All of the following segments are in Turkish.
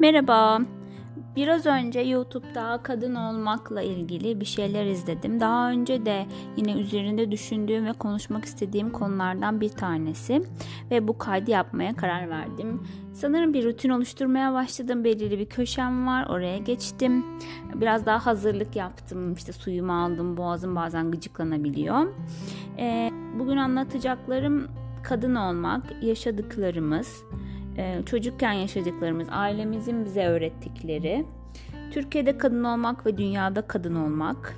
Merhaba. Biraz önce YouTube'da kadın olmakla ilgili bir şeyler izledim. Daha önce de yine üzerinde düşündüğüm ve konuşmak istediğim konulardan bir tanesi ve bu kaydı yapmaya karar verdim. Sanırım bir rutin oluşturmaya başladım. Belirli bir köşem var. Oraya geçtim. Biraz daha hazırlık yaptım. İşte suyumu aldım. Boğazım bazen gıcıklanabiliyor. Ee, bugün anlatacaklarım kadın olmak, yaşadıklarımız, çocukken yaşadıklarımız, ailemizin bize öğrettikleri, Türkiye'de kadın olmak ve dünyada kadın olmak,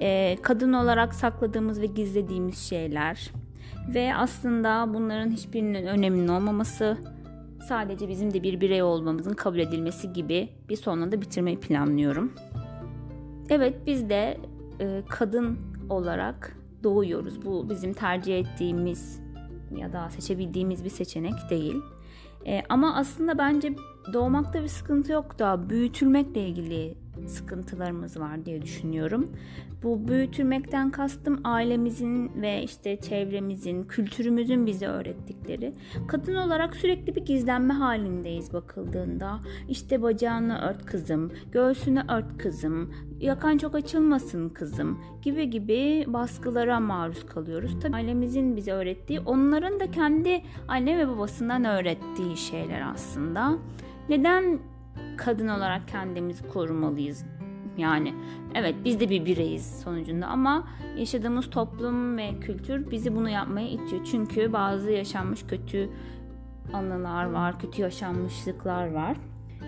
e, kadın olarak sakladığımız ve gizlediğimiz şeyler ve aslında bunların hiçbirinin öneminin olmaması, sadece bizim de bir birey olmamızın kabul edilmesi gibi bir sonunda da bitirmeyi planlıyorum. Evet biz de e, kadın olarak doğuyoruz. Bu bizim tercih ettiğimiz ya da seçebildiğimiz bir seçenek değil. E, ama aslında bence doğmakta bir sıkıntı yok da büyütülmekle ilgili sıkıntılarımız var diye düşünüyorum. Bu büyütülmekten kastım ailemizin ve işte çevremizin, kültürümüzün bize öğrettikleri. Kadın olarak sürekli bir gizlenme halindeyiz bakıldığında. İşte bacağını ört kızım, göğsünü ört kızım, yakan çok açılmasın kızım gibi gibi baskılara maruz kalıyoruz. Tabii ailemizin bize öğrettiği, onların da kendi anne ve babasından öğrettiği şeyler aslında. Neden kadın olarak kendimizi korumalıyız? Yani evet biz de bir bireyiz sonucunda ama yaşadığımız toplum ve kültür bizi bunu yapmaya itiyor. Çünkü bazı yaşanmış kötü anılar var, kötü yaşanmışlıklar var.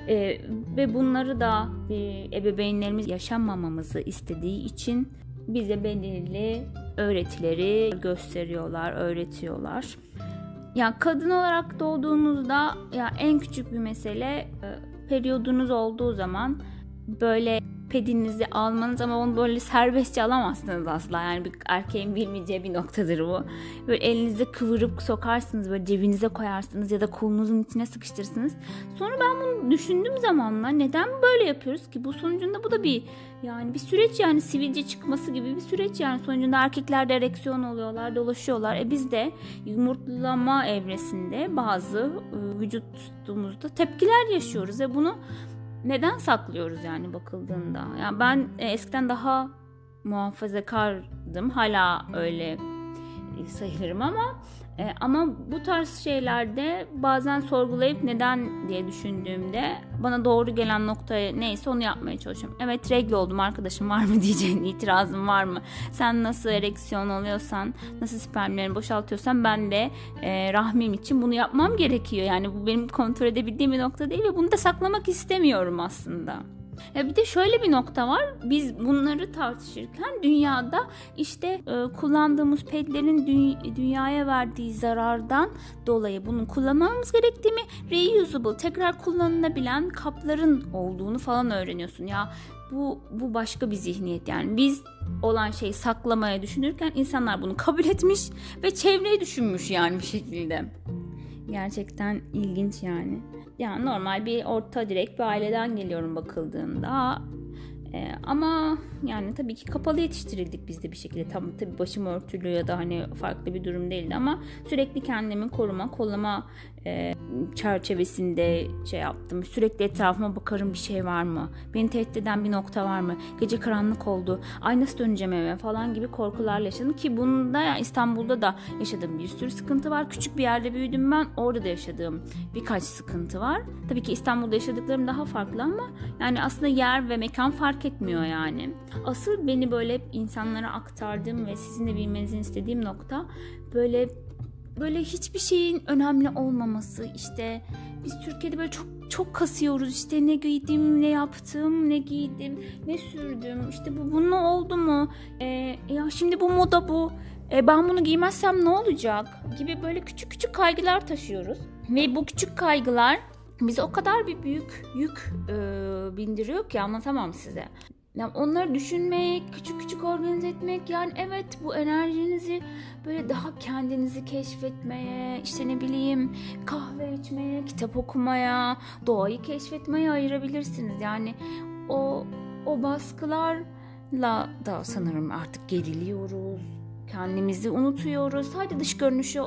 Ee, ve bunları da bir ebeveynlerimiz yaşanmamamızı istediği için bize belirli öğretileri gösteriyorlar, öğretiyorlar. Ya kadın olarak doğduğunuzda ya en küçük bir mesele e, periyodunuz olduğu zaman böyle pedinizi almanız ama onu böyle serbestçe alamazsınız asla. Yani bir erkeğin bilmeyeceği bir noktadır bu. Böyle elinizde kıvırıp sokarsınız böyle cebinize koyarsınız ya da kolunuzun içine sıkıştırırsınız. Sonra ben bunu düşündüğüm zamanlar neden böyle yapıyoruz ki? Bu sonucunda bu da bir yani bir süreç yani sivilce çıkması gibi bir süreç yani sonucunda erkekler de ereksiyon oluyorlar, dolaşıyorlar. E biz de yumurtlama evresinde bazı e, vücutumuzda tepkiler yaşıyoruz ve bunu neden saklıyoruz yani bakıldığında? Yani ben e, eskiden daha muhafazakardım. Hala öyle sayılırım ama e, ama bu tarz şeylerde bazen sorgulayıp neden diye düşündüğümde bana doğru gelen nokta neyse onu yapmaya çalışıyorum. Evet regle oldum arkadaşım var mı diyeceğin itirazın var mı? Sen nasıl ereksiyon oluyorsan, nasıl spermlerini boşaltıyorsan ben de e, rahmim için bunu yapmam gerekiyor. Yani bu benim kontrol edebildiğim bir nokta değil ve bunu da saklamak istemiyorum aslında. Ya bir de şöyle bir nokta var. Biz bunları tartışırken dünyada işte e, kullandığımız pedlerin dü- dünyaya verdiği zarardan dolayı bunun kullanmamız gerektiğimi, reusable, tekrar kullanılabilen kapların olduğunu falan öğreniyorsun. Ya bu bu başka bir zihniyet yani. Biz olan şeyi saklamaya düşünürken insanlar bunu kabul etmiş ve çevreyi düşünmüş yani bir şekilde. Gerçekten ilginç yani. Yani normal bir orta direkt bir aileden geliyorum bakıldığında. Ee, ama yani tabii ki kapalı yetiştirildik biz de bir şekilde. Tam tabii başım örtülü ya da hani farklı bir durum değildi ama sürekli kendimi koruma, kollama e, çerçevesinde şey yaptım. Sürekli etrafıma bakarım bir şey var mı? Beni tehdit eden bir nokta var mı? Gece karanlık oldu. Ay nasıl döneceğim eve falan gibi korkularla yaşadım ki bunda yani İstanbul'da da yaşadığım bir sürü sıkıntı var. Küçük bir yerde büyüdüm ben. Orada da yaşadığım birkaç sıkıntı var. Tabii ki İstanbul'da yaşadıklarım daha farklı ama yani aslında yer ve mekan fark etmiyor yani. Asıl beni böyle insanlara aktardığım ve sizin de bilmenizi istediğim nokta böyle böyle hiçbir şeyin önemli olmaması. İşte biz Türkiye'de böyle çok çok kasıyoruz. İşte ne giydim ne yaptım ne giydim ne sürdüm. İşte bu bunun oldu mu? Ee, ya şimdi bu moda bu. E, ben bunu giymezsem ne olacak? Gibi böyle küçük küçük kaygılar taşıyoruz. Ve bu küçük kaygılar bize o kadar bir büyük yük e, bindiriyor ki anlatamam size. Yani onları düşünmek, küçük küçük organize etmek yani evet bu enerjinizi böyle daha kendinizi keşfetmeye, işte ne bileyim kahve içmeye, kitap okumaya, doğayı keşfetmeye ayırabilirsiniz. Yani o o baskılarla da sanırım artık geriliyoruz. Kendimizi unutuyoruz. Sadece dış görünüşe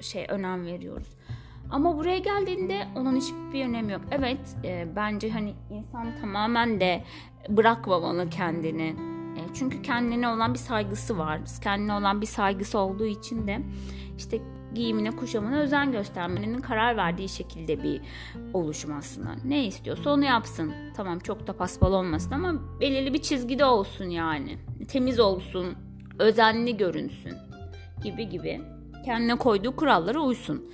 şey önem veriyoruz. Ama buraya geldiğinde onun hiçbir önemi yok. Evet e, bence hani insan tamamen de bırakmamalı kendini. E, çünkü kendine olan bir saygısı var. Kendine olan bir saygısı olduğu için de işte giyimine kuşamına özen göstermenin karar verdiği şekilde bir oluşum aslında. Ne istiyorsa onu yapsın. Tamam çok da paspal olmasın ama belirli bir çizgide olsun yani. Temiz olsun, özenli görünsün gibi gibi. Kendine koyduğu kurallara uysun.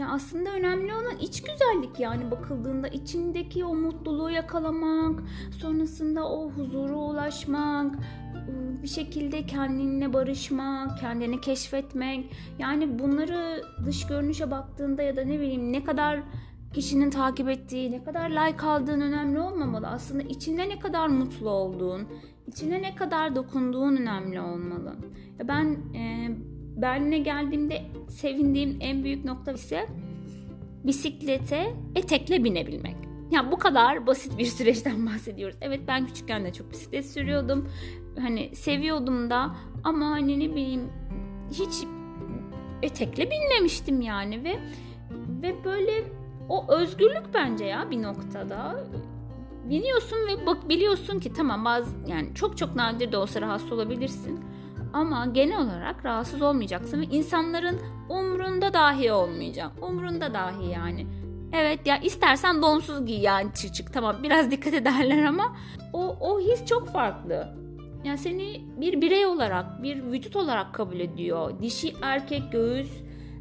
Ya aslında önemli olan iç güzellik yani bakıldığında içindeki o mutluluğu yakalamak, sonrasında o huzura ulaşmak, bir şekilde kendinle barışmak, kendini keşfetmek. Yani bunları dış görünüşe baktığında ya da ne bileyim ne kadar kişinin takip ettiği, ne kadar like aldığın önemli olmamalı. Aslında içinde ne kadar mutlu olduğun, içine ne kadar dokunduğun önemli olmalı. Ben e, Berlin'e geldiğimde sevindiğim en büyük nokta ise bisiklete etekle binebilmek. Ya bu kadar basit bir süreçten bahsediyoruz. Evet ben küçükken de çok bisiklet sürüyordum. Hani seviyordum da ama hani ne bileyim hiç etekle binmemiştim yani ve ve böyle o özgürlük bence ya bir noktada biniyorsun ve bak biliyorsun ki tamam bazı yani çok çok nadir de olsa rahatsız olabilirsin ama genel olarak rahatsız olmayacaksın ve insanların umrunda dahi olmayacak. Umrunda dahi yani. Evet ya istersen donsuz giy yani çık çık tamam biraz dikkat ederler ama o, o his çok farklı. Yani seni bir birey olarak, bir vücut olarak kabul ediyor. Dişi, erkek, göğüs,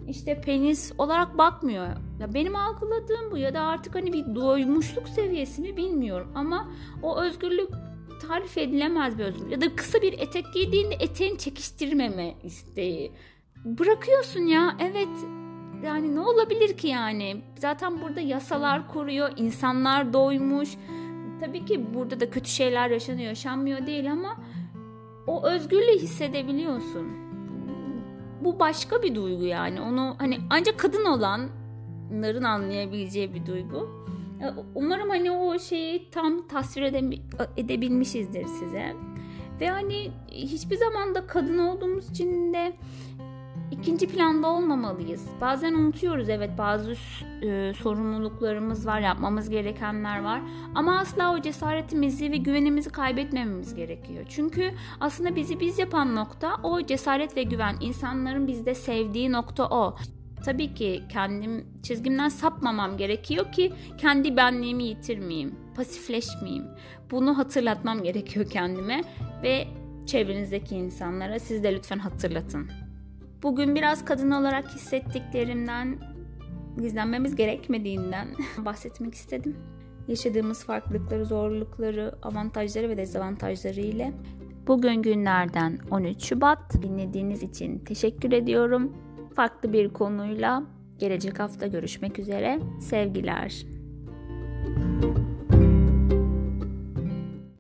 işte penis olarak bakmıyor. Ya benim algıladığım bu ya da artık hani bir doymuşluk seviyesi mi bilmiyorum ama o özgürlük tarif edilemez bir özgürlük. Ya da kısa bir etek giydiğinde eteğini çekiştirmeme isteği. Bırakıyorsun ya evet yani ne olabilir ki yani? Zaten burada yasalar koruyor, insanlar doymuş. Tabii ki burada da kötü şeyler yaşanıyor, yaşanmıyor değil ama o özgürlüğü hissedebiliyorsun. Bu başka bir duygu yani. Onu hani ancak kadın olanların anlayabileceği bir duygu. Umarım hani o şeyi tam tasvir edebilmişizdir size. Ve hani hiçbir zaman da kadın olduğumuz için de ikinci planda olmamalıyız. Bazen unutuyoruz evet bazı e, sorumluluklarımız var, yapmamız gerekenler var. Ama asla o cesaretimizi ve güvenimizi kaybetmememiz gerekiyor. Çünkü aslında bizi biz yapan nokta o cesaret ve güven. İnsanların bizde sevdiği nokta o. Tabii ki kendim çizgimden sapmamam gerekiyor ki kendi benliğimi yitirmeyeyim, pasifleşmeyeyim. Bunu hatırlatmam gerekiyor kendime ve çevrenizdeki insanlara siz de lütfen hatırlatın. Bugün biraz kadın olarak hissettiklerimden, gizlenmemiz gerekmediğinden bahsetmek istedim. Yaşadığımız farklılıkları, zorlukları, avantajları ve dezavantajları ile Bugün günlerden 13 Şubat. Dinlediğiniz için teşekkür ediyorum. Farklı bir konuyla gelecek hafta görüşmek üzere. Sevgiler. Müzik